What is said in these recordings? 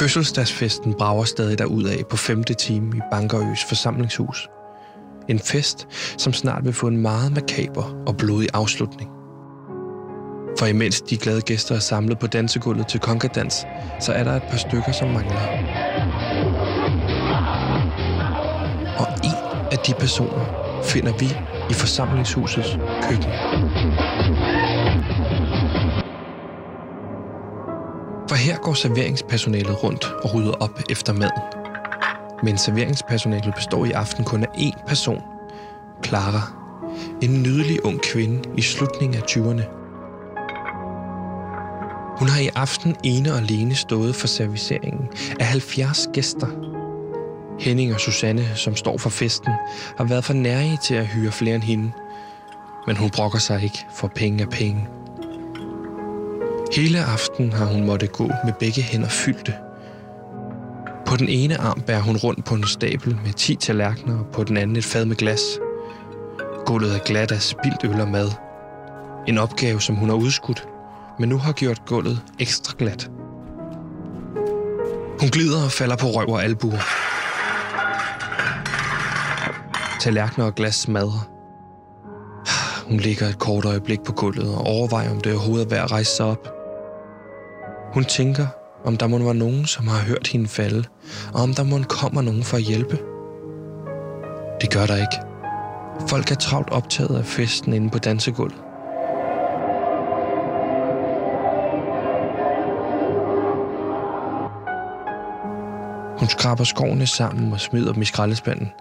Fødselsdagsfesten brager stadig af på femte time i Bankerøs forsamlingshus. En fest, som snart vil få en meget makaber og blodig afslutning. For imens de glade gæster er samlet på dansegulvet til konkadans, så er der et par stykker, som mangler. Og en af de personer finder vi i forsamlingshusets køkken. Her går serveringspersonalet rundt og rydder op efter maden. Men serveringspersonalet består i aften kun af én person. Clara. En nydelig ung kvinde i slutningen af 20'erne. Hun har i aften ene og alene stået for serviceringen af 70 gæster. Henning og Susanne, som står for festen, har været for nærige til at hyre flere end hende. Men hun brokker sig ikke, for penge er penge. Hele aften har hun måtte gå med begge hænder fyldte. På den ene arm bærer hun rundt på en stabel med 10 tallerkener, og på den anden et fad med glas. Gulvet er glat af spildt øl og mad. En opgave, som hun har udskudt, men nu har gjort gulvet ekstra glat. Hun glider og falder på røv og albuer. Tallerkener og glas smadrer. Hun ligger et kort øjeblik på gulvet og overvejer, om det overhovedet er værd at rejse sig op. Hun tænker, om der må være nogen, som har hørt hende falde, og om der må kommer nogen for at hjælpe. Det gør der ikke. Folk er travlt optaget af festen inde på dansegulvet. Hun skraber skovene sammen og smider dem i skraldespanden.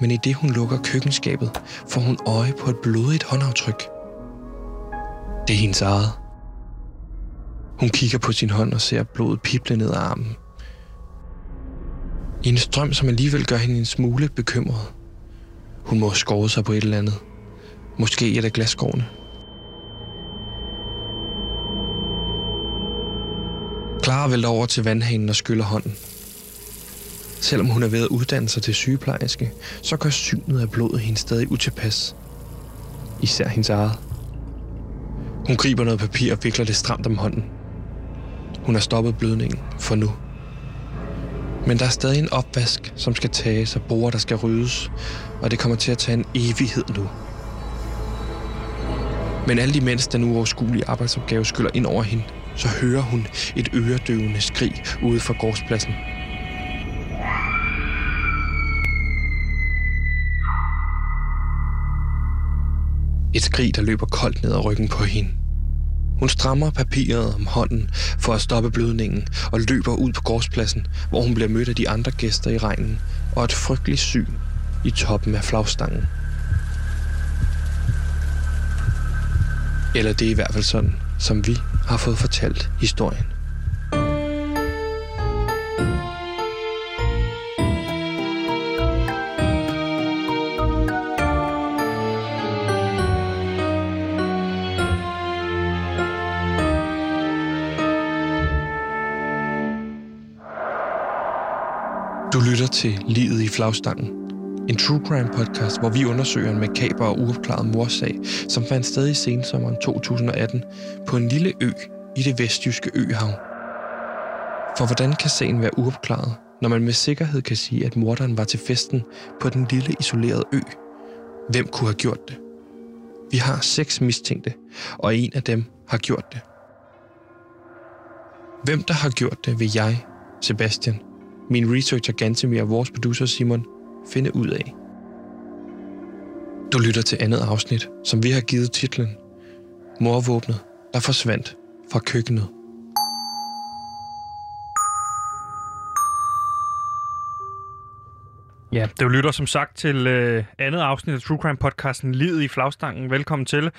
Men i det hun lukker køkkenskabet, får hun øje på et blodigt håndaftryk. Det er hendes eget. Hun kigger på sin hånd og ser blodet pible ned ad armen. I en strøm, som alligevel gør hende en smule bekymret. Hun må skåre sig på et eller andet. Måske et af glasskårene. Clara vælter over til vandhanen og skyller hånden. Selvom hun er ved at uddanne sig til sygeplejerske, så gør synet af blodet hende stadig utilpas. Især hendes eget. Hun griber noget papir og vikler det stramt om hånden. Hun har stoppet blødningen for nu. Men der er stadig en opvask, som skal tages og borer, der skal ryddes, og det kommer til at tage en evighed nu. Men alt imens den uoverskuelige arbejdsopgave skyller ind over hende, så hører hun et øredøvende skrig ude fra gårdspladsen. Et skrig, der løber koldt ned ad ryggen på hende. Hun strammer papiret om hånden for at stoppe blødningen og løber ud på gårdspladsen, hvor hun bliver mødt af de andre gæster i regnen og et frygteligt syn i toppen af flagstangen. Eller det er i hvert fald sådan, som vi har fået fortalt historien. Du lytter til Livet i flagstangen. En true crime podcast, hvor vi undersøger en makaber og uopklaret morsag, som fandt sted i sensommeren 2018 på en lille ø i det vestjyske øhav. For hvordan kan sagen være uopklaret, når man med sikkerhed kan sige, at morderen var til festen på den lille isolerede ø? Hvem kunne have gjort det? Vi har seks mistænkte, og en af dem har gjort det. Hvem der har gjort det, vil jeg, Sebastian, min researcher Gantemir og vores producer Simon finde ud af. Du lytter til andet afsnit, som vi har givet titlen Morvåbnet, der forsvandt fra køkkenet. Ja, det lytter som sagt til øh, andet afsnit af True Crime podcasten Livet i flagstangen. Velkommen til.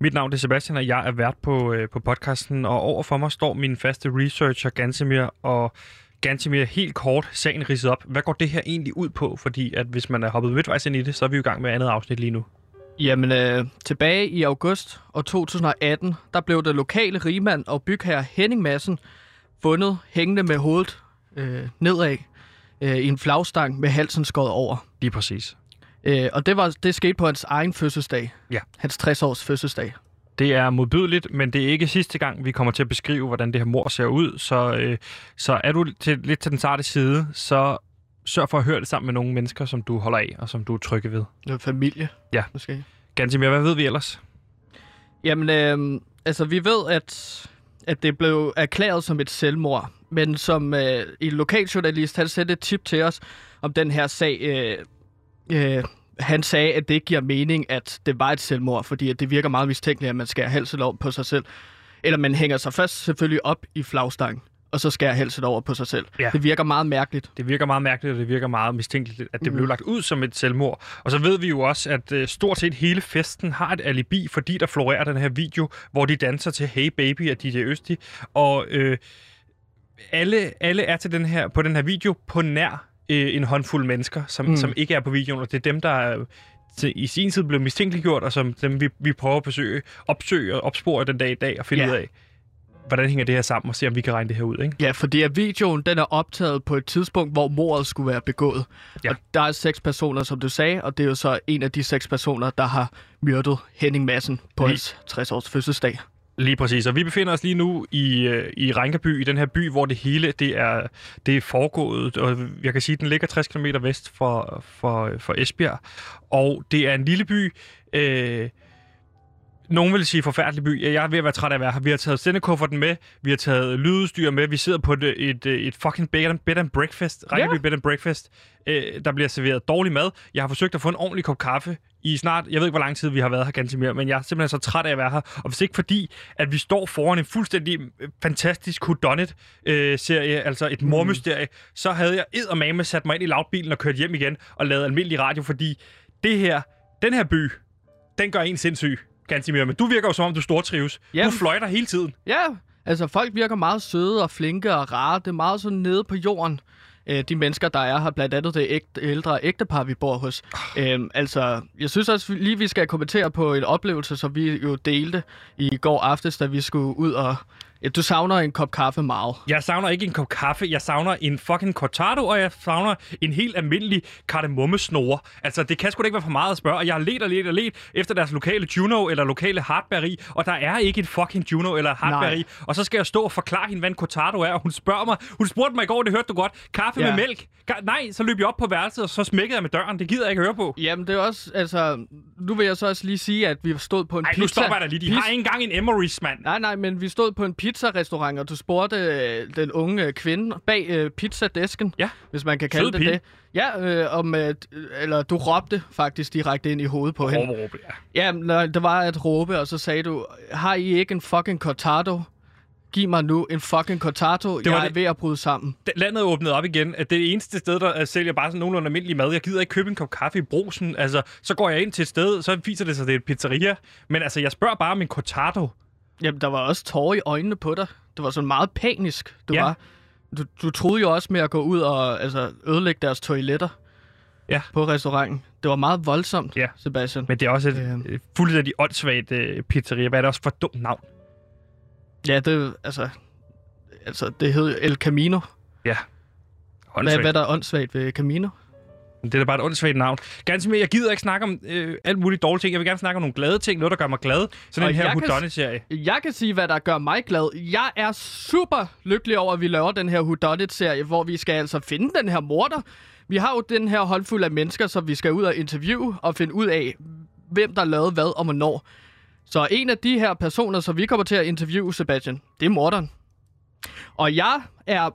Mit navn er Sebastian, og jeg er vært på, øh, på podcasten, og overfor mig står min faste researcher Gansemir, og Gantemir, helt kort, sagen ridset op. Hvad går det her egentlig ud på? Fordi at hvis man er hoppet midtvejs ind i det, så er vi jo i gang med andet afsnit lige nu. Jamen, øh, tilbage i august år 2018, der blev det lokale rigmand og bygherre Henning Madsen fundet hængende med hovedet øh, nedad øh, i en flagstang med halsen skåret over. Lige præcis. Øh, og det, var, det skete på hans egen fødselsdag. Ja. Hans 60-års fødselsdag. Det er modbydeligt, men det er ikke sidste gang, vi kommer til at beskrive, hvordan det her mor ser ud. Så, øh, så er du til, lidt til den sarte side, så sørg for at høre det sammen med nogle mennesker, som du holder af, og som du er trygge ved. Er familie, Ja. måske. Gansimir, hvad ved vi ellers? Jamen, øh, altså vi ved, at, at det blev erklæret som et selvmord. Men som øh, en lokaljournalist, han sendte et tip til os om den her sag. Øh, øh, han sagde, at det ikke giver mening, at det var et selvmord, fordi at det virker meget mistænkeligt, at man skærer halsen over på sig selv. Eller man hænger sig først selvfølgelig op i flagstangen, og så skærer halsen over på sig selv. Ja. Det virker meget mærkeligt. Det virker meget mærkeligt, og det virker meget mistænkeligt, at det blev lagt ud som et selvmord. Og så ved vi jo også, at øh, stort set hele festen har et alibi, fordi der florerer den her video, hvor de danser til Hey Baby af DJ Østi. Og øh, alle, alle er til den her, på den her video på nær øh, en håndfuld mennesker, som, mm. Som ikke er på videoen. Og det er dem, der er til, i sin tid blev mistænkeliggjort, og som dem vi, vi prøver at besøge, opsøge og opspore den dag i dag og finde Ja. ud af, hvordan hænger det her sammen, og se om vi kan regne det her ud. Ikke? Ja, fordi at videoen den er optaget på et tidspunkt, hvor mordet skulle være begået. Ja. Og der er seks personer, som du sagde, og det er jo så en af de seks personer, der har myrdet Henning Madsen på Lige- hans 60-års fødselsdag. Lige præcis, og vi befinder os lige nu i, øh, i Rænkeby, i den her by, hvor det hele det er, det er foregået, og jeg kan sige, at den ligger 60 km vest for, for, for Esbjerg, og det er en lille by, øh, nogen vil sige forfærdelig by. Jeg er ved at være træt af at være her. Vi har taget sendekufferten med, vi har taget lydudstyr med, vi sidder på et, et, et fucking bed and, bed and breakfast, Rænkeby bed and breakfast. Øh, der bliver serveret dårlig mad. Jeg har forsøgt at få en ordentlig kop kaffe i snart, jeg ved ikke, hvor lang tid vi har været her, ganske mere, men jeg er simpelthen så træt af at være her. Og hvis ikke fordi, at vi står foran en fuldstændig øh, fantastisk whodunit-serie, altså et mormysterie, så havde jeg eddermame sat mig ind i lavbilen og kørt hjem igen og lavet almindelig radio, fordi det her, den her by, den gør en sindssyg, Gansimir. Men du virker jo som om, du stortrives. Du Jamen. fløjter hele tiden. Ja, altså folk virker meget søde og flinke og rare. Det er meget sådan nede på jorden. Øh, de mennesker, der er her, blandt andet det ægte, ældre ægtepar, vi bor hos. Øhm, altså, jeg synes også lige, vi skal kommentere på en oplevelse, som vi jo delte i går aftes, da vi skulle ud og... Du savner en kop kaffe meget. Jeg savner ikke en kop kaffe, jeg savner en fucking cortado, og jeg savner en helt almindelig kardemommesnore. Altså, det kan sgu da ikke være for meget at spørge, og jeg har let og let og let efter deres lokale Juno eller lokale hardberry, og der er ikke et fucking Juno eller hardberry. Nej. Og så skal jeg stå og forklare hende, hvad en cortado er, og hun spørger mig, hun spurgte mig i går, det hørte du godt, kaffe ja. Med mælk. Ga- Nej, så løb jeg op på værelset, og så smækkede jeg med døren. Det gider jeg ikke høre på. Jamen, det er også... Altså, nu vil jeg så også lige sige, at vi stod på en Nej, pizza... nu stopper jeg da lige. De har ikke engang en Emery's, mand. Nej, nej, men vi stod på en pizzarestaurant, og du spurgte øh, den unge øh, kvinde bag øh, pizzadesken, Ja. hvis man kan kalde Sød det pige. det. Ja, øh, om, øh, eller du råbte faktisk direkte ind i hovedet på hende. Råbe, ja. Ja, nej, det var at råbe, og så sagde du, har I ikke en fucking cortado? Giv mig nu en fucking cortado. var Jeg er det- ved at bryde sammen. Landet er åbnet op igen, at det eneste sted, der øh, sælger bare sådan nogenlunde almindelig mad. Jeg gider ikke købe en kop kaffe i brosen. Altså, så går jeg ind til et sted, så viser det sig, at det er et pizzeria. Men altså, jeg spørger bare om en cortado. Jamen, der var også tårer i øjnene på dig. Det var sådan meget panisk, du Ja. var. Du, du troede jo også med at gå ud og altså, ødelægge deres toiletter Ja. på restauranten. Det var meget voldsomt, Ja. Sebastian. Men det er også et Øhm. øh, fuldstændig åndssvagt øh, pizzeria. Hvad er det også for et dumt navn? Ja, det altså... Altså, det hed El Camino. Hvad, Åndssvagt. hvad der er åndssvagt ved Camino? Det er da bare et åndssvagt navn. Ganske mere, jeg gider ikke snakke om øh, alt muligt dårlige ting. Jeg vil gerne snakke om nogle glade ting. Noget, der gør mig glad. Sådan Og en her Whodunit-serie. Jeg kan sige, hvad der gør mig glad. Jeg er super lykkelig over, at vi laver den her Whodunit-serie, hvor vi skal altså finde den her morder. Vi har jo den her håndfuld af mennesker, som vi skal ud og interviewe og finde ud af, hvem der lavede hvad og hvornår. Så en af de her personer, som vi kommer til at interviewe, Sebastian, det er morderen. Og jeg er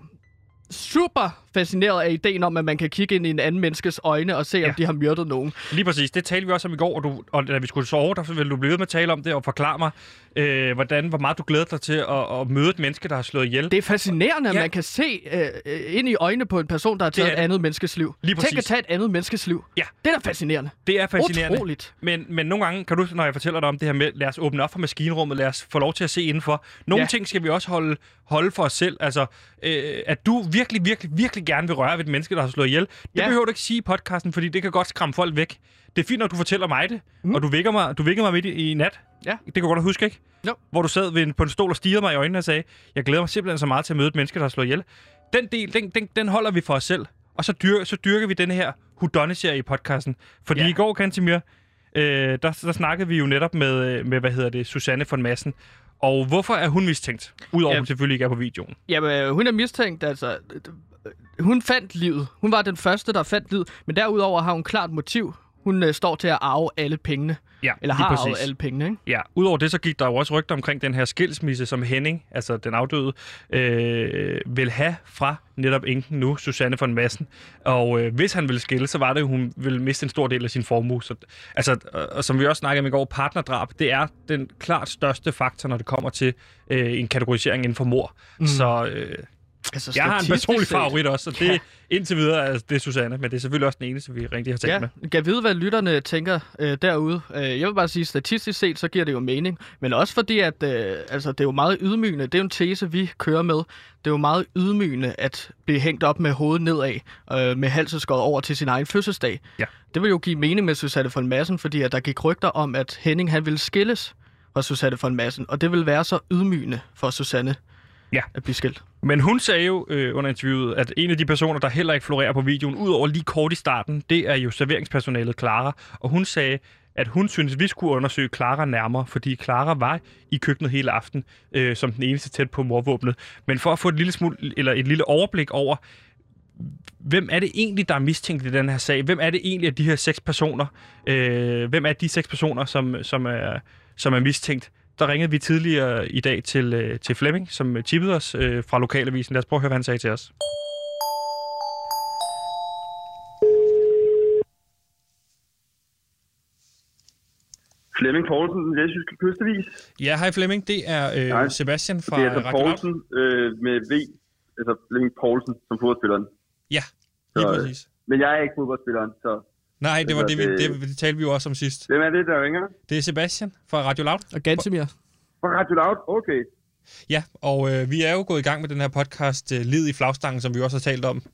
super fascineret af ideen om, at man kan kigge ind i en anden menneskes øjne og se, Ja. om de har myrdet nogen. Lige præcis. Det talte vi også om i går, og, du, og da vi skulle sove, der ville du blive ved med at tale om det og forklare mig, øh, hvordan, hvor meget du glæder dig til at, at møde et menneske, der har slået ihjel. Det er fascinerende, at Ja. man kan se øh, ind i øjnene på en person, der har taget er et det. andet menneskes liv. Lige Tænk præcis. at tage et andet menneskes liv. Ja. Det er da fascinerende. Det er fascinerende. Utroligt. Men, men nogle gange, kan du, når jeg fortæller dig om det her med, lad os åbne op for maskinrummet, lad os få lov til at se indenfor. Nogle Ja. ting skal vi også holde, holde for os selv. Altså, øh, at du virkelig, virkelig, virkelig gerne vil røre ved et menneske, der har slået ihjel. Det Ja. behøver du ikke sige i podcasten, fordi det kan godt skræmme folk væk. Det er fint, når du fortæller mig det, mm. og du vækker mig, du vækker mig midt i, i nat. Ja. Det kan du godt huske, ikke? Jo. Hvor du sad ved en, på en stol og stirrede mig i øjnene og sagde, jeg glæder mig simpelthen så meget til at møde et menneske, der har slået ihjel. Den del, den, den, den holder vi for os selv. Og så, dyr, så dyrker vi den her Whodunit-serie i podcasten. Fordi Ja. i går, Kantimir, øh, der, der snakkede vi jo netop med, med, hvad hedder det, Susanne von Massen. Og hvorfor er hun mistænkt? Udover at Ja. hun selvfølgelig ikke er på videoen. Jamen, øh, hun er mistænkt, altså... øh, Hun fandt livet. Hun var den første, der fandt livet. Men derudover har hun klart motiv. Hun øh, står til at arve alle pengene. Ja, Eller har arvet alle pengene, ikke? Ja, udover det, så gik der jo også rygter omkring den her skilsmisse, som Henning, altså den afdøde, øh, vil have fra netop enken nu, Susanne von Massen. Og øh, hvis han ville skille, så var det, at hun ville miste en stor del af sin formue. Så, altså, og, og som vi også snakkede om i går, partnerdrab, det er den klart største faktor, når det kommer til øh, en kategorisering inden for mor. Mm. Så øh, Altså, jeg har en personlig favorit også, så det Ja. indtil videre er det er Susanne, men det er selvfølgelig også den eneste, vi rigtig har talt Ja, med. kan vide, hvad lytterne tænker øh, derude. Øh, jeg vil bare sige, statistisk set, så giver det jo mening. Men også fordi, at øh, altså, det er jo meget ydmygende. Det er jo en tese, vi kører med. Det er jo meget ydmygende at blive hængt op med hovedet nedad, øh, med halsen skåret over til sin egen fødselsdag. Ja. Det vil jo give mening med Susanne von Massen, fordi at der gik rygter om, at Henning han ville skilles fra Susanne von Massen. Og det vil være så ydmygende for Susanne Ja. at blive skilt. Men hun sagde jo øh, under interviewet, at en af de personer, der heller ikke florerer på videoen, udover lige kort i starten, det er jo serveringspersonalet Clara. Og hun sagde, at hun synes, vi skulle undersøge Clara nærmere, fordi Clara var i køkkenet hele aften øh, som den eneste tæt på morvåbnet. Men for at få et lille, smule, eller et lille overblik over, hvem er det egentlig, der er mistænkt i den her sag? Hvem er det egentlig af de her seks personer? Øh, hvem er de seks personer, som, som, er, som er mistænkt? Der ringede vi tidligere i dag til, øh, til Flemming, som tippede os øh, fra Lokalavisen. Lad os prøve at høre, hvad han sagde til os. Flemming Poulsen, den læsjyske kystevis. Ja, hej Flemming. Det er øh, Hej. Sebastian fra Det er altså. Poulsen øh, med V, altså Flemming Poulsen som fodboldspilleren. Ja, lige Så, øh, præcis. Men jeg er ikke fodboldspilleren, så Nej, det var altså, det, vi, det- det, det talte vi jo også om sidst. hvem er det, der ringer? Det er Sebastian fra Radio Loud. Og Gantemir. Fra Radio Loud? Okay. Ja, og øh, vi er jo gået i gang med den her podcast øh, Lid i flagstangen, som vi også har talt om. Det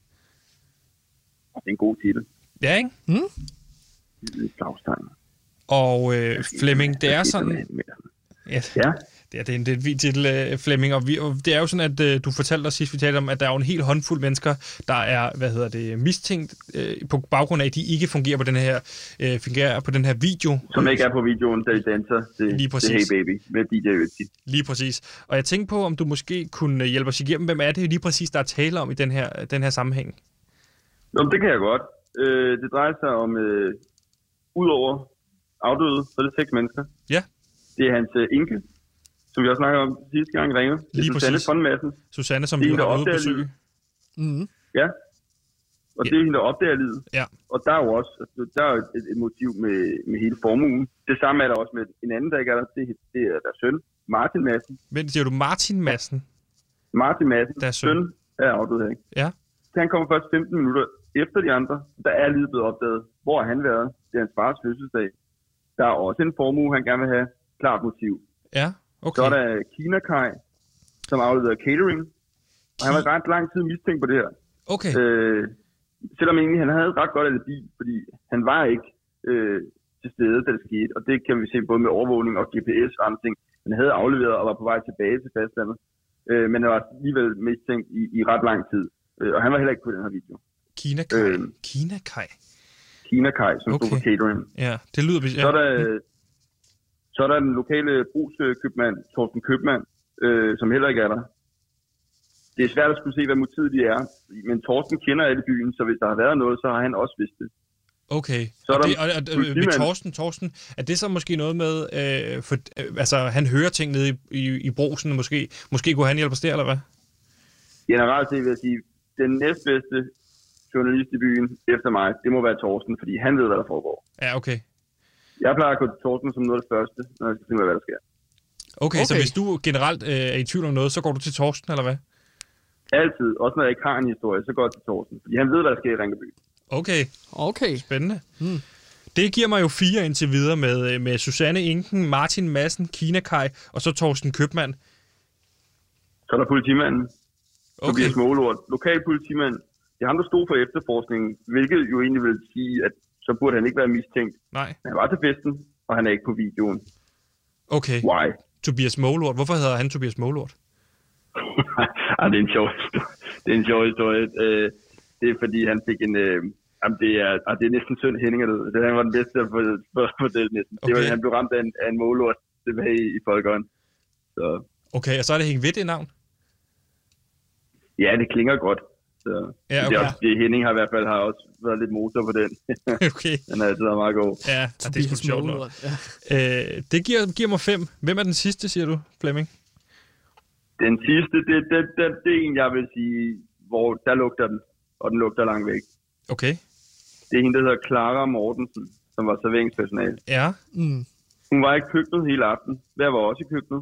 er en god titel. Ja, ikke? Flagstangen. Og øh, Flemming, det er sådan... Ja, Ja, det er, det er en, det er en fin titel, øh, Flemming, og, vi, og det er jo sådan, at øh, du fortalte os sidst, vi talte om, at der er jo en hel håndfuld mennesker, der er, hvad hedder det, mistænkt øh, på baggrund af, at de ikke fungerer på den her, øh, fungerer på den her video. som ikke er på videoen, da de danser til, Lige til præcis. Hey Baby med DJ Ötzi. Lige præcis. Og jeg tænkte på, om du måske kunne hjælpe os igennem, hvem er det lige præcis, der er tale om i den her, den her sammenhæng? Nå, det kan jeg godt. Øh, det drejer sig om, øh, udover afdøde, så er det seks mennesker. Ja. Det er hans øh, enke, som vi også snakkede om sidste gang ringede. Det er Lige Susanne Madsen. Susanne, som Det er vi har været ude besøge. Mm-hmm. Ja. Og Ja. det er hende, der opdager livet. Ja. Og der er jo også altså, der er et, et motiv med, med hele formuen. Det samme er der også med en anden, der ikke er der. Det, det er deres søn, Martin Madsen. Men siger du Martin Madsen? Martin Madsen, Deres søn. søn er afdød ikke? Ja. Han kommer først 15 minutter efter de andre. Der er livet blevet opdaget. Hvor har han været? Det er hans fars fødselsdag. Der er også en formue, han gerne vil have. Klart motiv. Ja, Okay. Så er der Kina Kai, som afleverer catering. Og han var ret lang tid mistænkt på det her. Okay, Øh, selvom egentlig han havde et ret godt alibi, fordi han var ikke øh, til stede, da det skete. Og det kan vi se både med overvågning og GPS og andre ting. Han havde afleveret og var på vej tilbage til fastlandet. Øh, men han var alligevel mistænkt i, i ret lang tid. Øh, og han var heller ikke på den her video. Kina Kai. øh, Kina Kai. Kina Kai, som okay. stod for catering. Ja, det lyder... Ja. Så er der, så er der den lokale brugskøbmand, Torsten Købmand, øh, som heller ikke er der. Det er svært at skulle se, hvad motivet de er. Men Torsten kender alle byen, så hvis der har været noget, så har han også vidst det. Okay. Så er og det, og, og, og, med. Torsten, Torsten, er det så måske noget med, øh, for, øh, altså han hører ting nede i, i, i brosen, måske, måske kunne han hjælpe os der, eller hvad? Generelt set vil jeg sige, den næstbedste journalist i byen efter mig, det må være Torsten, fordi han ved, hvad der foregår. Ja, okay. Jeg plejer at gå til Torsten som noget af det første, når jeg skal finde ud af, hvad der sker. Okay, okay. så hvis du generelt øh, er i tvivl om noget, så går du til Torsten, eller hvad? Altid, også når jeg ikke har en historie, så går jeg til Torsten, fordi han ved, hvad der sker i Ringeby. Okay, Okay. spændende. Hmm. Det giver mig jo fire indtil videre med, øh, med Susanne Inken, Martin Madsen, Kina Kai og så Torsten Købmand. Så er der politimanden, Okay, Tobias Målort, lokal politimand. Det er ham, der stod for efterforskningen, hvilket jo egentlig vil sige, at så burde han ikke være mistænkt. nej. Han var til festen, og han er ikke på videoen. Okay, Why? Tobias Målort. Hvorfor hedder han Tobias Målort? ah, det er en sjov historie. Det er en sjov historie. Øh, det er fordi, han fik en, øh, Jamen, det er, ah, det er næsten synd Henning, er det. Han var den bedste på, på, på det næsten. Det var, Okay. han blev ramt af en, af en målort tilbage i, i Folkeånd. Så Okay, og så er det hængt ved det navn? ja, det klinger godt. Så, Ja, det, okay. er også, det, Henning har i hvert fald har også været lidt motor på den. Okay. Han har altid meget god. Ja, og det er sgu sjovt nok. Ja. Øh, det giver, giver mig fem. Hvem er den sidste, siger du, Flemming? Den sidste, det, det, det, det er en, jeg vil sige, hvor der lugter den, og den lugter langt væk. Okay. Det er hende, der hedder Clara Mortensen, som var serveringspersonale. Ja. Mm. Hun var i køkkenet hele aften. Hvad var også i køkkenet?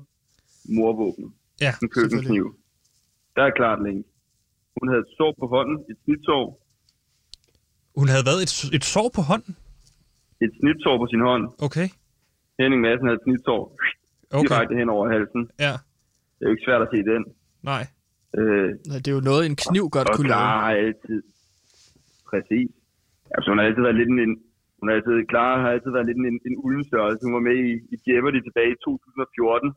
Morvåbnet. Ja, En køkkenkniv. Der er klart længe. Hun havde et sår på hånden, et snitsår. Hun havde været et, et sår på hånden? Et snitsår på sin hånd. Okay. Henning Madsen havde et snitsår Okay. direkte hen over halsen. Ja. Det er jo ikke svært at se den. Nej. Øh, Nej, Det er jo noget, en kniv godt og kunne lave. har altid... Præcis. Altså, hun har altid været lidt en... en hun har altid, Clara har altid været lidt en, en ulden størrelse. Hun var med i, i Jeopardy tilbage i 2014.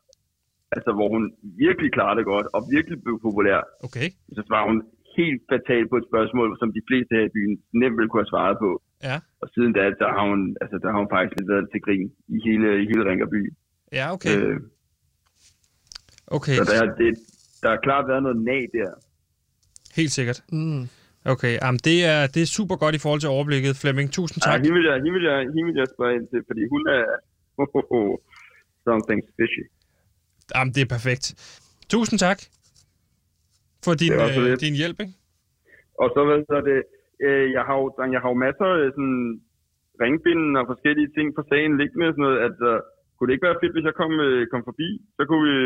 Altså, hvor hun virkelig klarede det godt, og virkelig blev populær. Okay. Så svarer hun helt fatalt på et spørgsmål, som de fleste her i byen nemt ville kunne have svaret på. Ja. Og siden da, der har hun, altså, der har hun faktisk lidt været til grin i hele, i hele Ringerby. Ja, okay. Øh, Okay. så der, er- det, der har klart været noget nag der. Helt sikkert. Mm. Okay, jamen det er, det er super godt i forhold til overblikket, Flemming. Tusind Ja, tak. hende vil jeg, hende vil jeg, hende vil jeg spørge ind til, fordi hun er oh, oh, oh, something fishy. Jamen, det er perfekt. Tusind tak for din, øh, din hjælp. Ikke? Og så hvad så det, øh, jeg har jo, jeg har jo masser af sådan ringbinden og forskellige ting på sagen liggende og sådan noget, at uh, kunne det ikke være fedt, hvis jeg kom, øh, kom forbi, så kunne vi,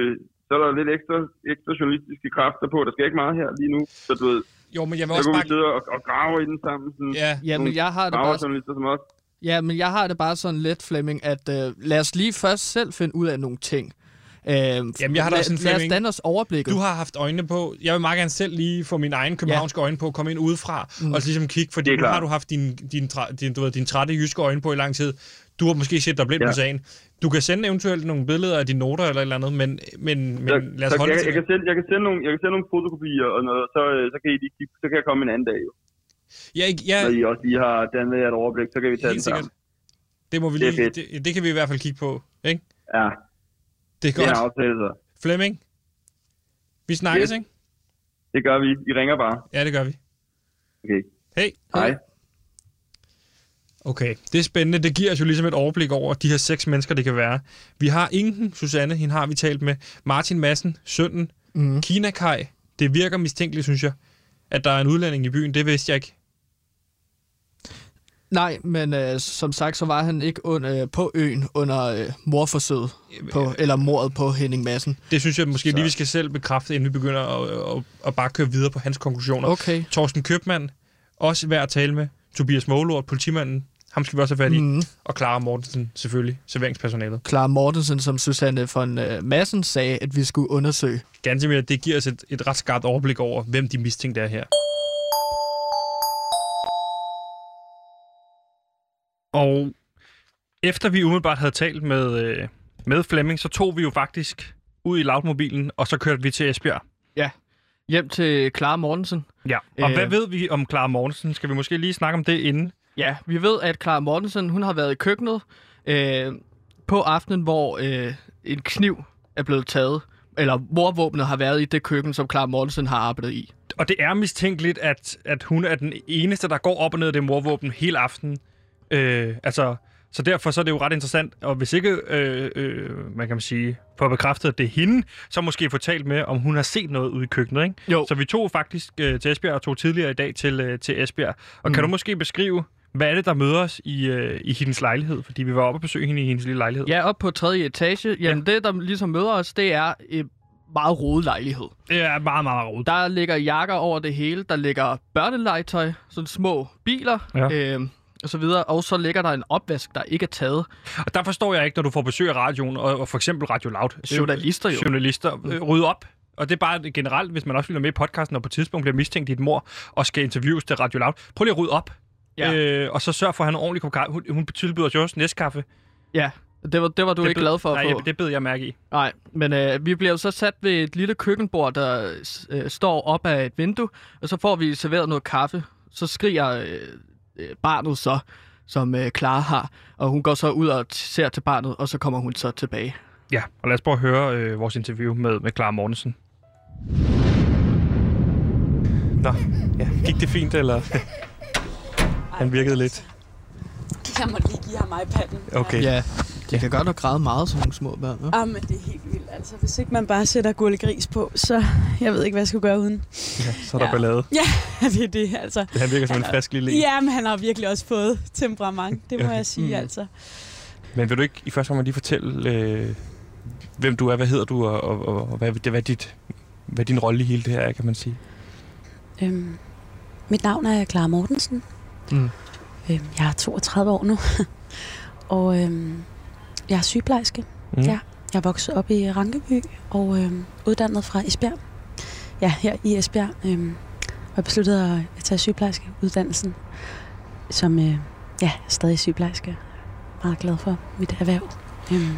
så er der lidt ekstra, ekstra journalistiske kræfter på. Der skal ikke meget her lige nu, så du ved, Jo, men jeg vil så også kunne vi bare... sidde og, og grave i den sammen. Sådan, Ja, Jamen, jeg har det bare som os. Ja, men jeg har det bare sådan lidt, Flemming, at øh, lad os lige først selv finde ud af nogle ting. Øh, Jamen, jeg har da også en Lad os Flemming. danne os overblikket. du har haft øjnene på. Jeg vil meget gerne selv lige få mine egne københavnske øjne på, komme ind udefra mm. og ligesom kigge, fordi Det har du haft din, din, din, du ved, din trætte jyske øjne på i lang tid. Du har måske set dig blind Ja. på sagen. Du kan sende eventuelt nogle billeder af dine noter eller et eller andet, men, men, men Så, lad os så holde jeg, det til jeg, kan sende, jeg, kan sende nogle, jeg kan sende nogle fotokopier og noget, så, øh, så, kan I lige, kigge- så kan jeg komme en anden dag. Jo. Ja, ikke- ja, Når I også lige har dannet jer et overblik, så kan vi tage helt den sammen. Det må vi Det lige, det, det kan vi i hvert fald kigge på, ikke? Ja, Det er det er godt. aftale så. Flemming, vi snakkes, Yes. ikke? Det gør vi. I ringer bare. Ja, det gør vi. Okay. Hey. Hej. Okay, det er spændende. Det giver os jo ligesom et overblik over de her seks mennesker, det kan være. Vi har Inken, Susanne, hende har vi talt med. Martin Madsen, sønnen. Mm. Kina Kai. Det virker mistænkeligt, synes jeg, at der er en udlænding i byen. Det vidste jeg ikke. Nej, men øh, som sagt, så var han ikke under, øh, på øen under øh, morforsøget, på, eller mordet på Henning Madsen. Det synes jeg måske lige, vi skal selv bekræfte, inden vi begynder at, at, at bare køre videre på hans konklusioner. Okay. Torsten Købmann, også værd at tale med. Tobias Målort, politimanden. Ham skal vi også have fat i. Mm. Og Clara Mortensen, selvfølgelig. Serveringspersonalet. Clara Mortensen, som Susanne von øh, Madsen sagde, at vi skulle undersøge. Ganske mere, det giver os et, et ret skarpt overblik over, hvem de mistænkte er her. Og efter vi umiddelbart havde talt med, øh, med Flemming, så tog vi jo faktisk ud i loudmobilen, og så kørte vi til Esbjerg. Hjem til Clara Mortensen. Ja. Og Øh. hvad ved vi om Clara Mortensen? Skal vi måske lige snakke om det inden? Ja, vi ved, at Clara Mortensen, hun har været i køkkenet øh, på aftenen, hvor øh, en kniv er blevet taget. Eller morvåbnet har været i det køkken, som Clara Mortensen har arbejdet i. Og det er mistænkeligt, at, at hun er den eneste, der går op og ned af det morvåben hele aftenen. Øh, altså, så derfor så er det jo ret interessant. Og hvis ikke, øh, øh, man kan man sige, får bekræftet, at det er hende, så måske få talt med, om hun har set noget ude i køkkenet. Ikke? Jo. Så vi tog faktisk øh, til Esbjerg og tog tidligere i dag til, øh, til Esbjerg. Og mm. kan du måske beskrive, hvad er det, der møder os i, øh, i hendes lejlighed? Fordi vi var oppe og besøge hende i hendes lille lejlighed. Ja, op på tredje etage. Jamen, ja. det, der ligesom møder os, det er en meget rodet lejlighed. Er meget, meget rodet. Der ligger jakker over det hele. Der ligger børnelegetøj, sådan små biler, Ja. øh, og så videre. Og så ligger der en opvask, der ikke er taget. Og der forstår jeg ikke, når du får besøg af radioen, og, og for eksempel Radio Loud. Journalister jo. Journalister. Øh, rydde op. Og det er bare generelt, hvis man også være med i podcasten, og på et tidspunkt bliver mistænkt i et mor, og skal interviews til Radio Loud. Prøv lige at rydde op. Ja. Øh, og så sørg for, at han har en ordentlig kop kaffe. Hun, hun tilbyder jo også næstkaffe. Ja, det var, det var du Det ikke bed- glad for at Nej, få. det bed jeg mærke i. Nej, men øh, vi bliver jo så sat ved et lille køkkenbord, der øh, står op af et vindue, og så får vi serveret noget kaffe. Så skriger øh, øh, barnet så, som øh, Clara har. Og hun går så ud og ser til barnet, og så kommer hun så tilbage. Ja, og lad os prøve at høre øh, vores interview med, med Clara Mortensen. Nå, ja. Gik det fint, eller? Han virkede lidt. Jeg må lige give ham iPad'en. Okay. Ja, de kan godt nok græde meget som nogle små børn. Ja? Ah, men det er helt vildt. Altså, hvis ikke man bare sætter gulde gris på, så jeg ved ikke, hvad jeg skulle gøre uden. Ja, så er der Ja. ballade. Ja, det er det, altså. Han virker som en Han er- frisk lille en. Ja, men han har virkelig også fået temperament, det må Okay. jeg sige, Mm. altså. Men vil du ikke i første omgang lige fortælle, øh, hvem du er, hvad hedder du, og, og, og, og hvad, hvad, er dit, hvad er din rolle i hele det her, kan man sige? Øhm, mit navn er Clara Mortensen. Mm. Øhm, jeg er 32 år nu. og øhm, jeg er sygeplejerske. Mm. Ja. Jeg er vokset op i Rankeby og øhm, uddannet fra Esbjerg. Ja, her i Esbjerg. Øhm, og jeg besluttede at tage sygeplejerskeuddannelsen, som øh, ja, stadig sygeplejerske. Meget glad for mit erhverv. Øhm,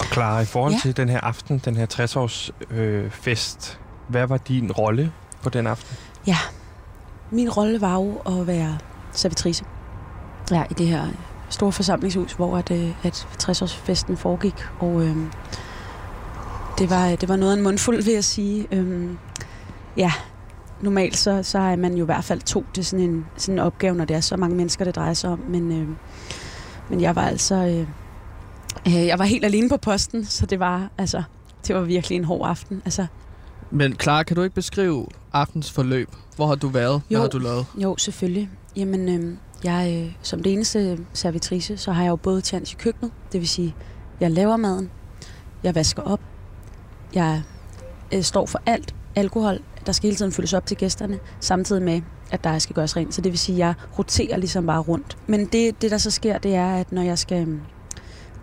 Og Clara, i forhold Ja. til den her aften, den her 60-års øh, fest, hvad var din rolle på den aften? min rolle var jo at være servitrice. Ja, i det her store forsamlingshus, hvor at, øh, at 60-årsfesten foregik. Og øh, det, var, det var noget af en mundfuld, vil jeg sige. Øh, ja, normalt så, så er man jo i hvert fald to til sådan en, sådan en opgave, når det er så mange mennesker, det drejer sig om. Men, øh, men jeg var altså... Øh, øh, jeg var helt alene på posten, så det var, altså, det var virkelig en hård aften. Altså, Men Clara, kan du ikke beskrive aftens forløb? Hvor har du været? Hvad Jo. har du lavet? Jo, selvfølgelig. Jamen, øh, jeg, øh, som det eneste servitrice, så har jeg jo både tjans i køkkenet, det vil sige, jeg laver maden, jeg vasker op, jeg øh, står for alt alkohol, der skal hele tiden fyldes op til gæsterne, samtidig med, at der skal gøres rent. Så det vil sige, at jeg roterer ligesom bare rundt. Men det, det der så sker, det er, at når jeg skal mm,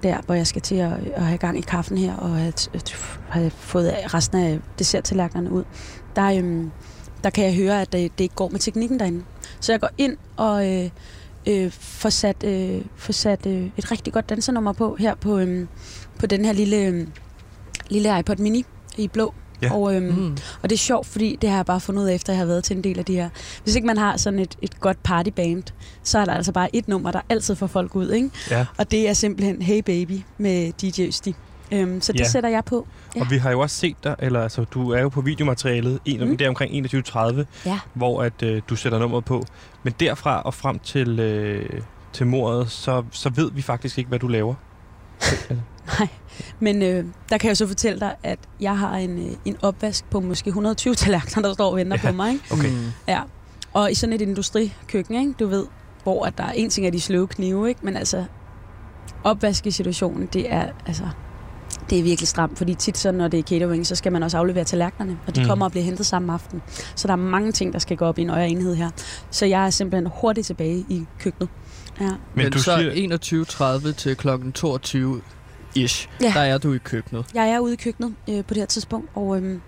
der, hvor jeg skal til at, at have gang i kaffen her, og at have fået resten af desserttallerkenerne ud, der, øhm, der kan jeg høre, at det, det ikke går med teknikken derinde. Så jeg går ind og øh, øh, får sat, øh, får sat øh, et rigtig godt dansernummer på her på, øh, på den her lille, øh, lille iPod mini i blå. Ja. Og, øh, Mm. og det er sjovt, fordi det har jeg bare fundet ud af, efter jeg har været til en del af de her. Hvis ikke man har sådan et, et godt partyband, så er der altså bare et nummer, der altid får folk ud. Ikke? Ja. Og det er simpelthen Hey Baby med DJ Østi. Øhm, så det Ja. sætter jeg på. Ja. Og vi har jo også set dig, eller altså, du er jo på videomaterialet, en, Mm. mm. det er omkring 21.30, Ja. hvor at, øh, du sætter nummeret på. Men derfra og frem til, øh, til mordet, så, så ved vi faktisk ikke, hvad du laver. Nej, men øh, der kan jeg så fortælle dig, at jeg har en, øh, en opvask på måske 120 tallerkener, der står og venter Ja. på mig. Ikke? Okay. Mm. Ja. Og i sådan et industrikøkken, ikke? du ved, hvor at der er en ting af de sløve knive, ikke? men altså opvaskesituationen, det er altså det er virkelig stramt, fordi tit så, når det er catering, så skal man også aflevere tallerkenerne, og de Mm. mm. kommer og bliver hentet samme aften. Så der er mange ting, der skal gå op i en højere enhed her. Så jeg er simpelthen hurtigt tilbage i køkkenet. Ja. Men, Men du så siger, 21.30 til klokken 22 ish, Ja. der er du i køkkenet. Jeg er ude i køkkenet øh, på det her tidspunkt, og øh,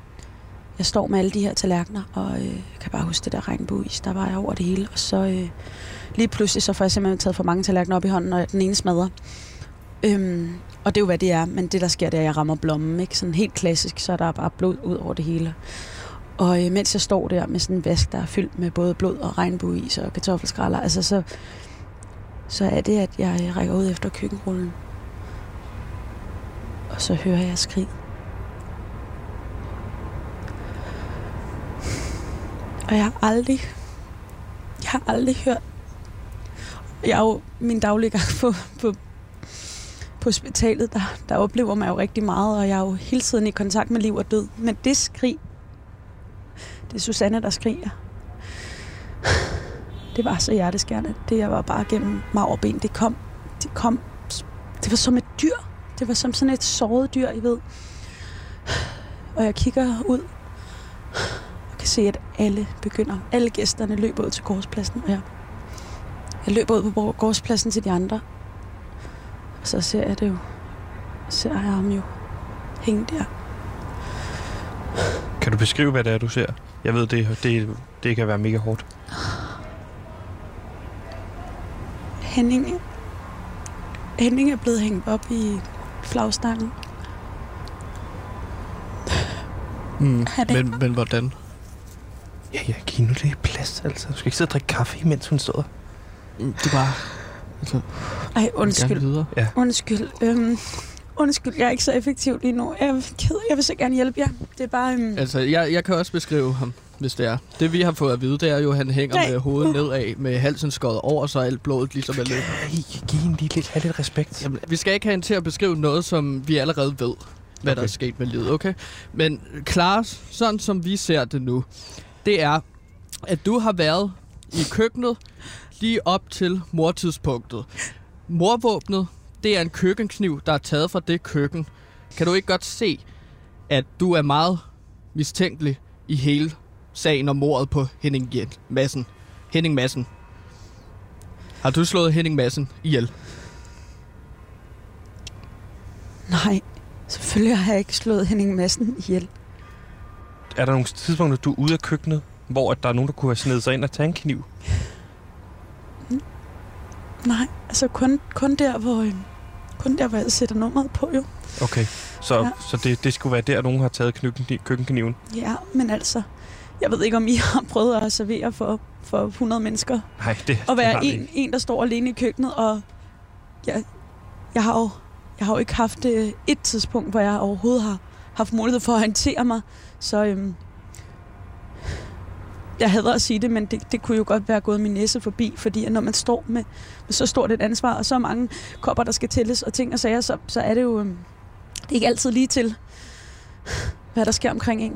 jeg står med alle de her tallerkener, og øh, jeg kan bare huske det der regnbueis, der var jeg over det hele. Og så øh, lige pludselig, så får jeg simpelthen taget for mange tallerkener op i hånden, og den ene smadrer. Øhm, og det er jo, hvad det er, men det, der sker, det er, at jeg rammer blommen. Ikke? Sådan helt klassisk, så er der bare blod ud over det hele. Og øh, mens jeg står der med sådan en vask, der er fyldt med både blod og regnbueis og kartoffelskræller, altså så, så er det, at jeg øh, rækker ud efter køkkenrullen. Og så hører jeg skrig. Og jeg har aldrig, jeg har aldrig hørt, jeg er jo min daglige gang på, på, på hospitalet, der, der oplever man jo rigtig meget, og jeg er jo hele tiden i kontakt med liv og død. Men det skrig, det er Susanne, der skriger. Det var så hjerteskærende. Det jeg var bare gennem mag og ben. Det kom, det kom, det var som et dyr. Det var som sådan et såret dyr, I ved. Og jeg kigger ud og kan se, at alle begynder. Alle gæsterne løber ud til gårdspladsen, og jeg, jeg løber ud på gårdspladsen til de andre. Og så ser jeg det jo. Ser jeg ham jo hænge der. kan du beskrive, hvad det er, du ser? Jeg ved, det, det, det kan være mega hårdt. Henning, Henning er blevet hængt op i flagstangen. Mm. Er- Men, men hvordan? Ja, ja, giv nu det plads, altså. Du skal ikke sidde og drikke kaffe, mens hun står. Du bare... Altså, Ej, undskyld. videre. Undskyld. Øhm, undskyld, jeg er ikke så effektiv lige nu. Jeg er ked. Jeg vil så gerne hjælpe jer. Det er bare... Øhm, Altså, jeg, jeg kan også beskrive ham, hvis det er. Det vi har fået at vide, det er jo, at han hænger Nej. med hovedet nedad, med halsen skåret over, så alt blodet ligesom er løbet. Hey, giv hende lige lidt, have lidt respekt. Jamen, vi skal ikke have hende til at beskrive noget, som vi allerede ved, hvad okay. der er sket med livet, okay? Men Klaas, sådan som vi ser det nu, det er, at du har været i køkkenet lige op til mortidspunktet. Morvåbnet, det er en køkkenkniv, der er taget fra det køkken. Kan du ikke godt se, at du er meget mistænkelig i hele sagen om mordet på Henning Madsen? Henning Madsen. Har du slået Henning Madsen ihjel? nej, selvfølgelig har jeg ikke slået Henning Madsen ihjel. Er der nogle tidspunkter, du er ude af køkkenet, hvor at der er nogen, der kunne have snedet sig ind og tage en kniv? Nej, altså kun, kun der, hvor... Øhm, kun der, hvor jeg sætter nummeret på, jo. Okay, så, ja. Så det, det skulle være der, nogen har taget køkken, køkkenkniven. Ja, men altså... Jeg ved ikke, om I har prøvet at servere for, for 100 mennesker. Nej, det, At det har være vi en, ikke. en, der står alene i køkkenet, og... Jeg, jeg har jo... Jeg har jo ikke haft øh, et tidspunkt, hvor jeg overhovedet har haft mulighed for at håndtere mig. Så øhm, jeg hader at sige det, men det, det kunne jo godt være gået min næse forbi, fordi når man står med, med så stort et ansvar, og så mange kopper, der skal tælles, og ting og sager, så, så er det jo øhm, det er ikke altid lige til, hvad der sker omkring en.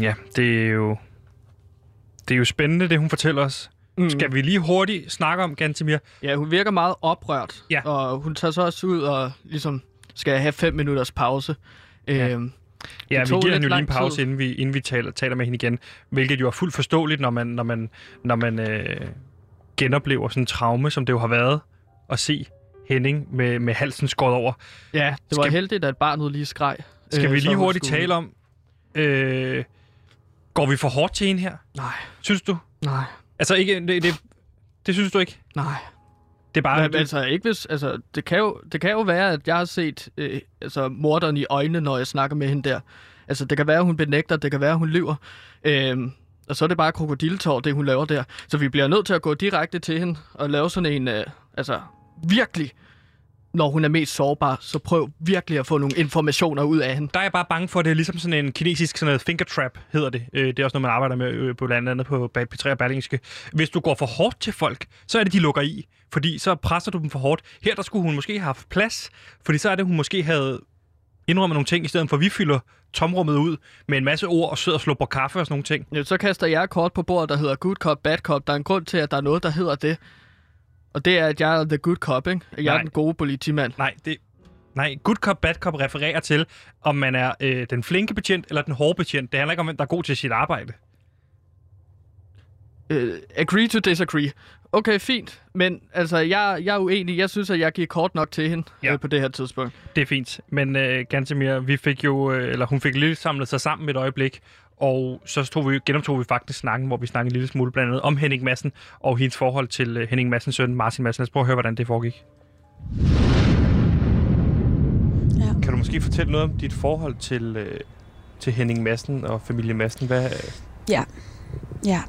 Ja, det er jo... Det er jo spændende, det hun fortæller os. Mm. Skal vi lige hurtigt snakke om Gantemir? Ja, hun virker meget oprørt. Ja. Og hun tager så også ud og ligesom skal have fem minutters pause. Ja. Øhm, Ja, vi giver hende jo lige en pause, tid. inden vi, inden vi taler, taler med hende igen. Hvilket jo er fuldt forståeligt, når man, når man, når man øh, genoplever sådan en traume, som det jo har været at se Henning med, med halsen skåret over. ja, det var Skal- heldigt, at barnet lige skreg. Skal øh, vi så lige hurtigt skulle- tale om, øh, går vi for hårdt til hende her? Nej, Synes du? nej, Altså, ikke, det, det, det synes du ikke? nej. Det er bare... Men, altså, ikke hvis, altså, det, kan jo, det kan jo være, at jeg har set øh, altså, morderen i øjnene, når jeg snakker med hende der. Altså, det kan være, at hun benægter, det kan være, at hun lyver. Øhm, og så er det bare krokodiltår, det hun laver der. Så vi bliver nødt til at gå direkte til hende og lave sådan en, øh, altså virkelig, når hun er mest sårbar, så prøv virkelig at få nogle informationer ud af hende. Der er jeg bare bange for, at det er ligesom sådan en kinesisk sådan noget finger trap, hedder det. Øh, Det er også noget, man arbejder med øh, på blandt andet på P3 og Berlingske. Hvis du går for hårdt til folk, så er det, de lukker i. Fordi så presser du dem for hårdt. Her der skulle hun måske have haft plads, fordi så er det, hun måske havde indrømmet nogle ting, i stedet for at vi fylder tomrummet ud med en masse ord og sidder og slupper kaffe og sådan nogle ting. Ja, så kaster jeg kort på bordet, der hedder good cop, bad cop. Der er en grund til, at der er noget, der hedder det. Og det er, at jeg er the good cop, ikke? Jeg Nej. er den gode politimand. Nej, det... Nej, good cop, bad cop refererer til, om man er øh, den flinke betjent eller den hårde betjent. Det handler ikke om, hvem der er god til sit arbejde. Uh, agree to disagree. Okay, fint. Men altså, jeg, jeg er uenig. Jeg synes, at jeg giver kort nok til hende Ja. ja. på det her tidspunkt. Det er fint. Men øh, Gantemir, vi fik jo, øh, eller hun fik lidt samlet sig sammen et øjeblik, og så tog vi, genoptog vi faktisk snakken, hvor vi snakkede en lille smule blandt andet om Henning Madsen og hendes forhold til øh, Henning Madsens søn, Martin Madsen. Lad os prøve at høre, hvordan det foregik. ja. Kan du måske fortælle noget om dit forhold til, øh, til Henning Madsen og familie Madsen? Hvad, Ja.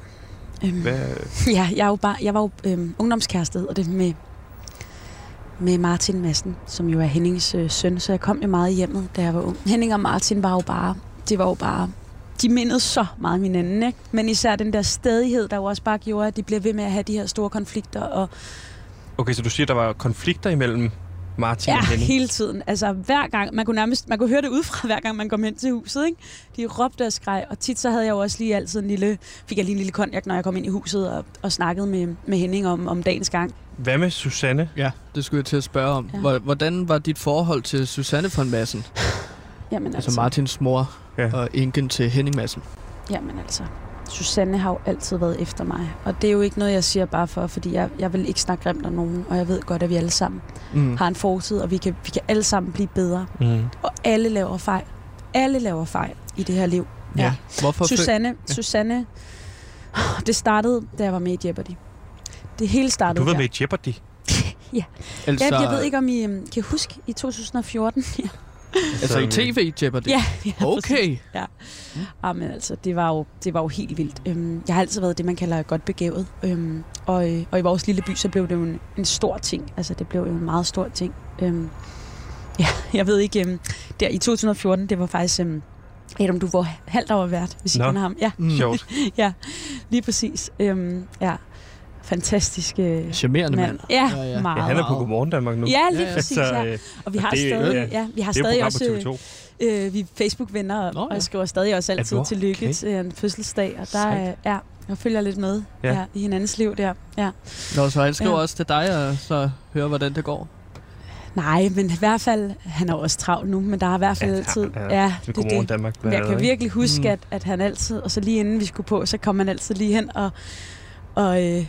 Øhm, hvad, Ja, jeg, er jo bare, jeg var jo øhm, ungdomskæreste, hedder det, med, med Martin Madsen, som jo er Hennings øh, søn, så jeg kom jo meget i hjemmet, da jeg var ung. Henning og Martin var jo bare, det var jo bare, de mindede så meget om hinanden, ikke? Men især den der stedighed, der jo også bare gjorde, at de blev ved med at have de her store konflikter, og okay, så du siger, der var konflikter imellem Martin ja, og Henning? hele tiden. Altså hver gang, man kunne nærmest, man kunne høre det udefra, hver gang man kom hen til huset, ikke? De råbte og skreg, og tit så havde jeg jo også lige altid en lille, fik jeg lige en lille konjak, når jeg kom ind i huset og, og snakkede med, med Henning om, om dagens gang. Hvad med Susanne? Ja, det skulle jeg til at spørge om. Ja. Ja. Hvordan var dit forhold til Susanne von Madsen? Jamen Altså Martins mor Ja. ja. og enken til Henning Madsen. Jamen altså, Susanne har jo altid været efter mig. Og det er jo ikke noget, jeg siger bare for, fordi jeg, jeg vil ikke snakke grimt om nogen. Og jeg ved godt, at vi alle sammen Mm. har en fortid, og vi kan, vi kan alle sammen blive bedre. Mm. Og alle laver fejl. Alle laver fejl i det her liv. Ja. Hvorfor fø- Susanne, ja. Susanne, det startede, da jeg var med i Jeopardy. Det hele startede Du var med i Jeopardy. altså, Ja, jeg ved ikke, om I øhm, kan huske i 2014. Altså i tv, Jeopardy? Ja, ja Okay. Ja. ja, men altså, det var jo, det var jo helt vildt. Øhm, jeg har altid været det, man kalder godt begavet. Øhm, og, øh, og i vores lille by, så blev det jo en, en stor ting. Altså, det blev jo en meget stor ting. Øhm, ja, jeg ved ikke, øhm, der i 2014, det var faktisk... Øhm, Adam, du var halvt over vært, hvis I Nå. kender ham. Ja, Mm. Sjovt. ja, lige præcis. Øhm, ja, fantastisk øh, Charmerende mand. Ja, Ja, ja. meget. Ja, han er på. Godmorgen Danmark nu. Ja, lige Ja, ja. præcis, Så, ja. øh, Og vi har det- stadig, ja. ja, vi har det stadig også... TV2. Øh, vi er Facebook-venner, og, Nå, og ja. jeg skriver stadig også altid hvor? tillykke Okay. til en fødselsdag. Og der er, ja, jeg følger lidt med Ja. ja. Ja, i hinandens liv der. Ja. Nå, så han skriver Ja. også til dig, og så hører, hvordan det går. Nej, men i hvert fald, han er også travlt nu, men der er i hvert fald Ja, altid... ja, Ja, Til det, Godmorgen det. Danmark. Jeg kan virkelig huske, Mm. at, at han altid, og så lige inden vi skulle på, så kom han altid lige hen og, og øh,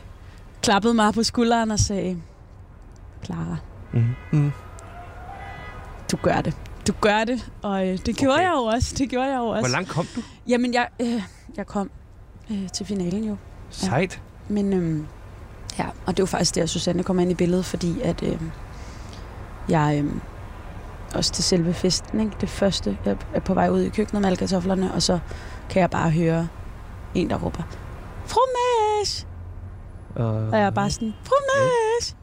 klappede mig på skulderen og sagde, Clara, Mm. Mm. du gør det. Du gør det, og øh, det gjorde Okay. jeg jo også. Det gjorde jeg jo også. Hvor langt kom du? Jamen, jeg, øh, jeg kom øh, til finalen jo. Sejt. Men øhm, ja, og det jo faktisk der, Susanne kommer ind i billedet, fordi at øhm, jeg øhm, også til selve festen, ikke? det første, jeg er på vej ud i køkkenet med alle kartoflerne, og så kan jeg bare høre en, der råber, fromage! Uh, Og jeg er bare sådan, fromage!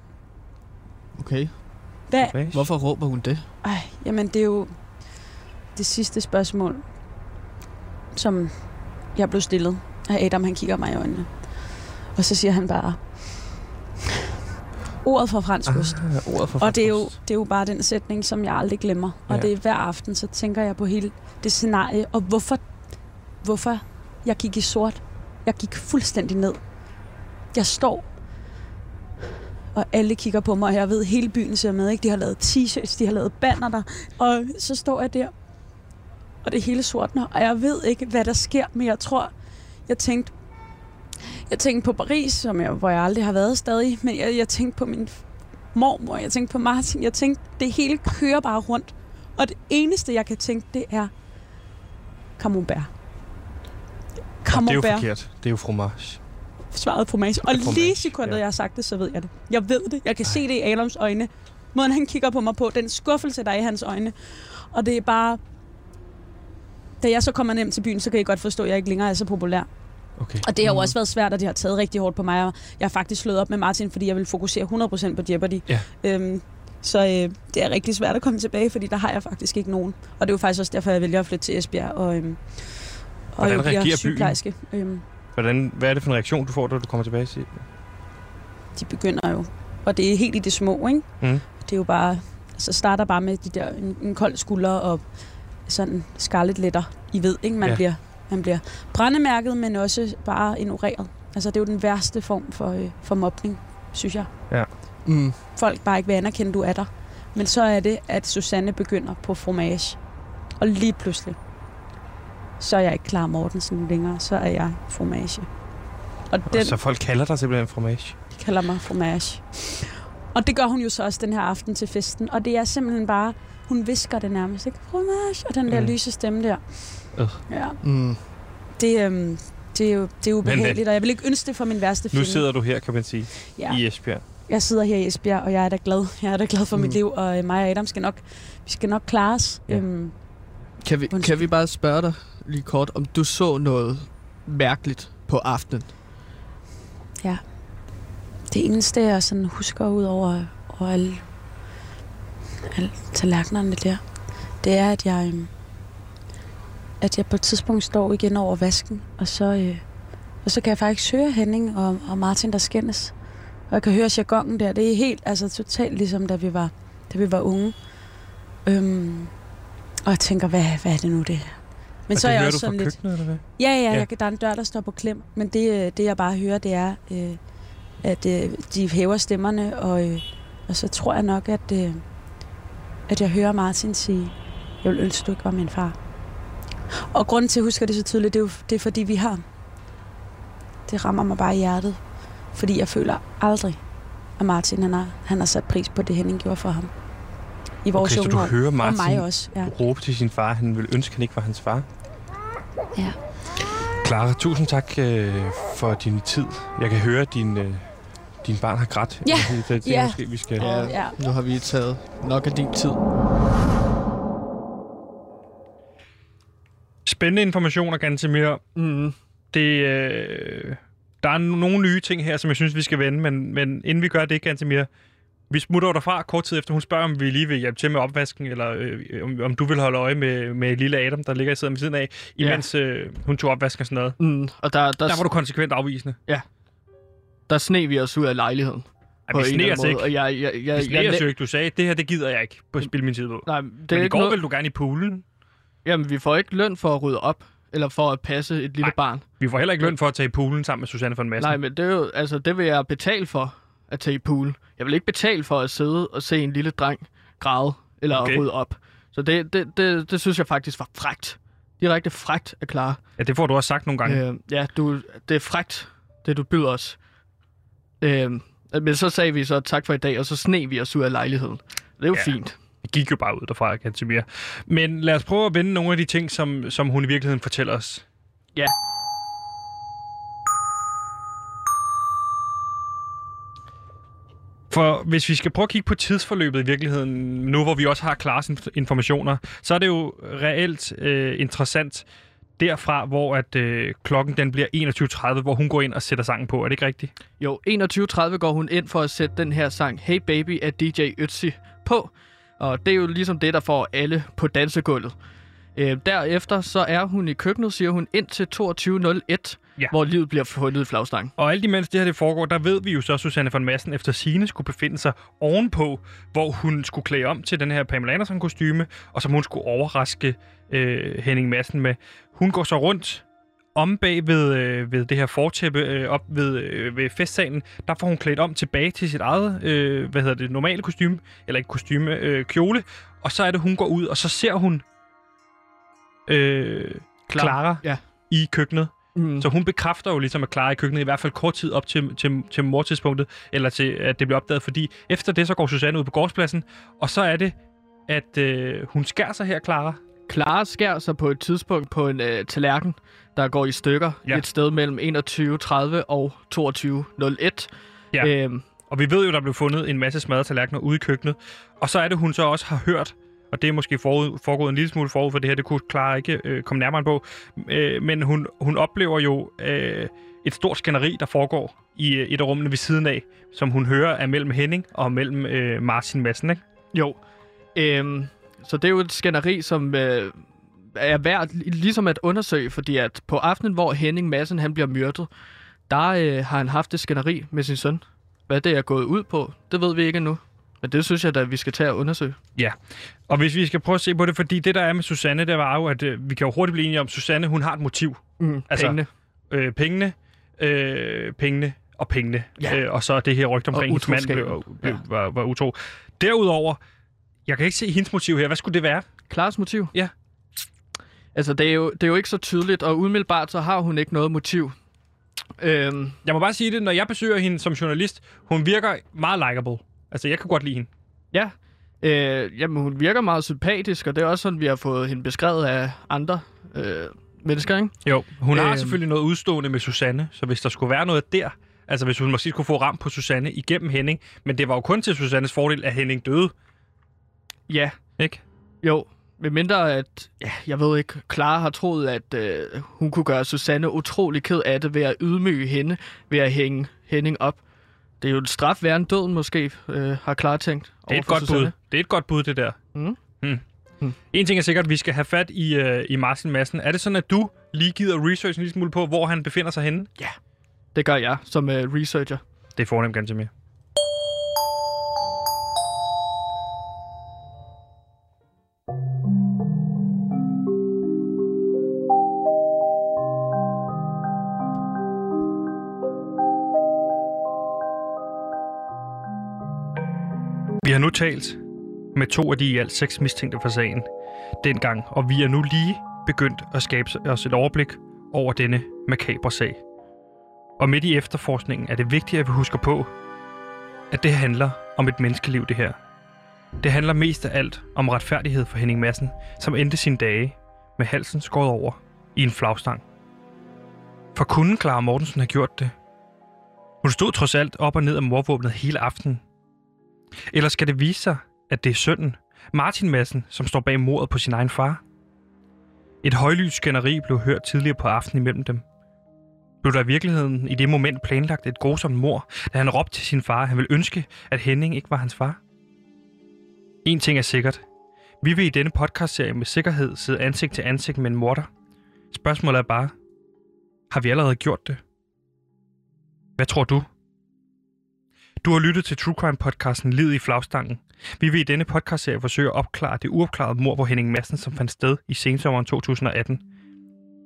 Okay. Hvad? Hvorfor? Hvorfor råber hun det? Ej, jamen det er jo det sidste spørgsmål, som jeg blev stillet af Adam. Han kigger mig i øjnene. Og så siger han bare, ordet for fransk ost. Ah, ordet for Og det er, jo, det er jo bare den sætning, som jeg aldrig glemmer. Og Ja. det er hver aften, så tænker jeg på hele det scenarie, og hvorfor, hvorfor jeg gik i sort. Jeg gik fuldstændig ned. Jeg står, og alle kigger på mig, og jeg ved, hele byen ser med. Ikke? De har lavet t-shirts, de har lavet banner der, og så står jeg der, og det hele sortner, og jeg ved ikke, hvad der sker, men jeg tror, jeg tænkte, jeg tænkte på Paris, som jeg, hvor jeg aldrig har været stadig, men jeg, jeg tænkte på min mormor, jeg tænkte på Martin, jeg tænkte, det hele kører bare rundt. Og det eneste, jeg kan tænke, det er camembert. Det er jo Camembert, forkert. Det er jo fromage. Svaret fromage. Og lige sekundet, ja. jeg har sagt det, så ved jeg det. Jeg ved det. Jeg kan se det i Adams øjne. Måden, han kigger på mig på, den skuffelse, der er i hans øjne. Og det er bare... Da jeg så kommer hjem til byen, så kan jeg godt forstå, at jeg ikke længere er så populær. Okay. Og det har jo Mhm. også været svært, og det har taget rigtig hårdt på mig. Og jeg har faktisk slået op med Martin, fordi jeg vil fokusere 100% på Jeopardy. Ja. Øhm, så øh, det er rigtig svært at komme tilbage, fordi der har jeg faktisk ikke nogen. Og det er jo faktisk også derfor, jeg vælger at flytte til Esbjerg og, øhm, og Hvordan jo bliver sygeplejerske. Øhm, Hvordan, hvad er det for en reaktion, du får, da du kommer tilbage til? de begynder jo. Og det er helt i det små, ikke? Mm. Det er jo bare... Altså starter bare med de der, en, en kold skulder og sådan skarlet letter. I ved, ikke? Man, Ja. ja. bliver, man bliver brændemærket, men også bare ignoreret. Altså det er jo den værste form for, øh, for mobning, synes jeg. Mm. folk bare ikke vil anerkende, du er der. Men så er det, at Susanne begynder på fromage. Og lige pludselig, så er jeg ikke klar Mortensen længere. Så er jeg fromage. Og den Den... Så folk kalder dig simpelthen fromage? kalder mig fromage. Og det gør hun jo så også den her aften til festen. Og det er simpelthen bare, hun visker det nærmest, ikke? Fromage. Og den der Mm. lyse stemme der. Øh. Ja, Mm. det, øhm, det er jo det er ubehageligt, og jeg vil ikke ønske det for min værste Nu fjende. sidder du her, kan man sige, ja. i Esbjerg. Jeg sidder her i Esbjerg, og jeg er da glad. Jeg er da glad for mm. Mit liv, og øh, mig og Adam skal nok, vi skal nok klare os. Ja. Ja. Øhm, Kan, vi, Undskyld. kan vi bare spørge dig lige kort, om du så noget mærkeligt på aftenen? Ja. det eneste, jeg sådan husker ud over, over alle, alle tallerkenerne der, det er, at jeg, øhm, at jeg på et tidspunkt står igen over vasken, og så, øh, og så kan jeg faktisk høre Henning og, og Martin, der skændes. Og jeg kan høre jargonen der. Det er helt, altså totalt ligesom, da vi var, da vi var unge. Øhm, og jeg tænker, hvad, hvad er det nu, det her? Men og så er jeg også sådan lidt... køkkenet, eller hvad? Ja, ja, Ja. ja. Jeg, der er en dør, der står på klem. Men det, øh, det jeg bare hører, det er, øh, at øh, de hæver stemmerne, og, øh, og så tror jeg nok, at, øh, at jeg hører Martin sige, jeg vil ønske, du ikke var min far. Og grunden til, at jeg husker det så tydeligt, det er, jo, det er fordi, vi har. Det rammer mig bare i hjertet. Fordi jeg føler aldrig, at Martin han har, han har sat pris på det, Henning gjorde for ham. I vores Okay, så unge du hører Og mig Martin også, ja. råbe til sin far, han ville ønske, han ikke var hans far. Ja. Clara, tusind tak øh, for din tid. Jeg kan høre, at din, øh, din barn har grædt. Ja, Jeg tænker ja. måske, vi skal... Ja. Ja. Nu har vi taget nok af din tid. spændende informationer, Gantemir. Mm. Det, øh, der er nogle nye ting her, som jeg synes, vi skal vende, men, men inden vi gør det, Gantemir, vi smutter derfra kort tid efter. Hun spørger, om vi lige vil hjælpe til med opvasken, eller øh, om, om du vil holde øje med, med lille Adam, der ligger i siden ved siden af, imens øh, hun tog opvasken og sådan noget. Mm. Og der, der, Der var du konsekvent afvisende. der sne vi os ud af lejligheden. Ej, vi sneer os ikke. Og jeg, jeg, jeg, Vi sneer os jo ikke. Du sagde, det her, det gider jeg ikke på at spille min tid på. Nej, det Men er i går noget... ville du gerne i poolen. Jamen, vi får ikke løn for at rydde op, eller for at passe et lille Nej. barn. Vi får heller ikke løn for at tage i poolen sammen med Susanne von Madsen. Nej, men det er jo, altså, det vil jeg betale for at tage i pool. Jeg vil ikke betale for at sidde og se en lille dreng græde eller Okay. rydde op. Så det, det, det, det synes jeg faktisk var frægt. Direkte frægt at klare. Ja, det får du også sagt nogle gange. Øh, ja, du, det er frægt, det du byder os. Øh, men så sagde vi så tak for i dag, og så sne vi os ud af lejligheden. Det er jo Ja. fint. Det gik jo bare ud derfra, Gantemir. Men lad os prøve at vende nogle af de ting, som, som hun i virkeligheden fortæller os. Ja. For hvis vi skal prøve at kigge på tidsforløbet i virkeligheden, nu hvor vi også har klare informationer, så er det jo reelt øh, interessant derfra, hvor at øh, klokken den bliver 21.30, hvor hun går ind og sætter sangen på. Er det ikke rigtigt? Jo, 21.30 går hun ind for at sætte den her sang Hey Baby af DJ Ötzi på. Og det er jo ligesom det, der får alle på dansegulvet. Øh, derefter så er hun i køkkenet, siger hun, indtil 22.01, Ja. hvor livet bliver fundet i flagstangen. Og alt imens det her det foregår, der ved vi jo så, at Susanne von Madsen efter sine skulle befinde sig ovenpå, hvor hun skulle klæde om til den her Pamela Anderson kostyme, og som hun skulle overraske øh, Henning Madsen med. Hun går så rundt om bag ved, øh, ved det her fortæppe øh, op ved, øh, ved festsalen. Der får hun klædt om tilbage til sit eget, øh, hvad hedder det, normale kostume, eller ikke kostume, øh, kjole. Og så er det, hun går ud, og så ser hun øh, Clara Ja. i køkkenet. Mm. Så hun bekræfter jo ligesom at Clara i køkkenet, i hvert fald kort tid op til, til, til mortidspunktet, eller til at det bliver opdaget, fordi efter det, så går Susanne ud på gårdspladsen, og så er det, at øh, hun skærer sig her, Clara. Clara skærer sig på et tidspunkt på en øh, tallerken, der går i stykker Ja. et sted mellem 21.30 og 22.01. Ja. Øhm, Og vi ved jo, der blev fundet en masse smadrede tallerkener ude i køkkenet, og så er det, hun så også har hørt, og det er måske forud, foregået en lille smule forud for det her, det kunne Clara ikke øh, komme nærmere på, øh, men hun, hun oplever jo øh, et stort skænderi, der foregår i øh, et af rummene ved siden af, som hun hører er mellem Henning og mellem øh, Martin Madsen, ikke? Jo. Øhm, så det er jo et skænderi, som øh, er værd ligesom at undersøge, fordi at på aftenen, hvor Henning Madsen han bliver myrdet, der øh, har han haft et skænderi med sin søn. Hvad det er gået ud på, det ved vi ikke endnu. Men det synes jeg da, vi skal tage og undersøge. Og hvis vi skal prøve at se på det, fordi det der er med Susanne, det var jo, at øh, vi kan jo hurtigt blive enige om, at Susanne, hun har et motiv. Mm, Altså, pengene. Øh, pengene, øh, pengene og pengene. Ja. Øh, og så det her rygte omkring, hendes mand blev, blev, Ja. var, var utro. Derudover, jeg kan ikke se hendes motiv her. Hvad skulle det være? Klares motiv? Ja. Altså, det er, jo, det er jo ikke så tydeligt, og umiddelbart så har hun ikke noget motiv. Øhm, Jeg må bare sige det, når jeg besøger hende som journalist, hun virker meget likable. Altså, jeg kan godt lide hende. ja, øh, jamen, hun virker meget sympatisk, og det er også sådan, vi har fået hende beskrevet af andre øh, mennesker, ikke? Jo, hun har Øhm. selvfølgelig noget udstående med Susanne, så hvis der skulle være noget der, altså hvis hun måske skulle få ram på Susanne igennem Henning, men det var jo kun til Susannes fordel, at Henning døde, Ja, ikke? Jo, med mindre at, ja, jeg ved ikke, Clara har troet, at øh, hun kunne gøre Susanne utrolig ked af det ved at ydmyge hende, ved at hænge Henning op. Det er jo et straf værre end døden måske, øh, har Clara tænkt. Det er et godt Susanne. bud. Det er et godt bud, det der. Mm. Hmm. Mm. En ting er sikkert, vi skal have fat i, uh, i Martin Madsen. Er det sådan, at du lige gider research en lille smule på, hvor han befinder sig henne? Det gør jeg som øh, researcher. Det er fornemt ganske talt med to af de i alt seks mistænkte for sagen dengang, og vi er nu lige begyndt at skabe os et overblik over denne makabre sag. Og midt i efterforskningen er det vigtigt, at vi husker på, at det handler om et menneskeliv, det her. Det handler mest af alt om retfærdighed for Henning Madsen, som endte sine dage med halsen skåret over i en flagstang. For kunne Clara Mortensen have gjort det? Hun stod trods alt op og ned af morvåbnet hele aftenen. Eller skal det vise sig, at det er sønnen, Martin Madsen, som står bag mordet på sin egen far? Et højlyst skænderi blev hørt tidligere på aftenen imellem dem. Blev der i virkeligheden i det moment planlagt et grusomt mor, da han råbte til sin far, at han ville ønske, at Henning ikke var hans far? En ting er sikkert. Vi vil i denne podcastserie med sikkerhed sidde ansigt til ansigt med en morder. Spørgsmålet er bare, har vi allerede gjort det? Hvad tror du? Du har lyttet til True Crime podcasten Lid i flagstangen. Vi vil i denne podcastserie forsøge at opklare det uopklarede mord på Henning Madsen, som fandt sted i sensommeren 2018.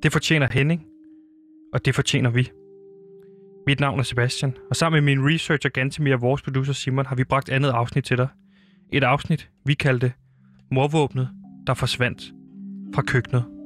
Det fortjener Henning, og det fortjener vi. Mit navn er Sebastian, og sammen med min researcher Gantemir og vores producer Simon har vi bragt andet afsnit til dig. Et afsnit, vi kaldte Morvåbnet, der forsvandt fra køkkenet.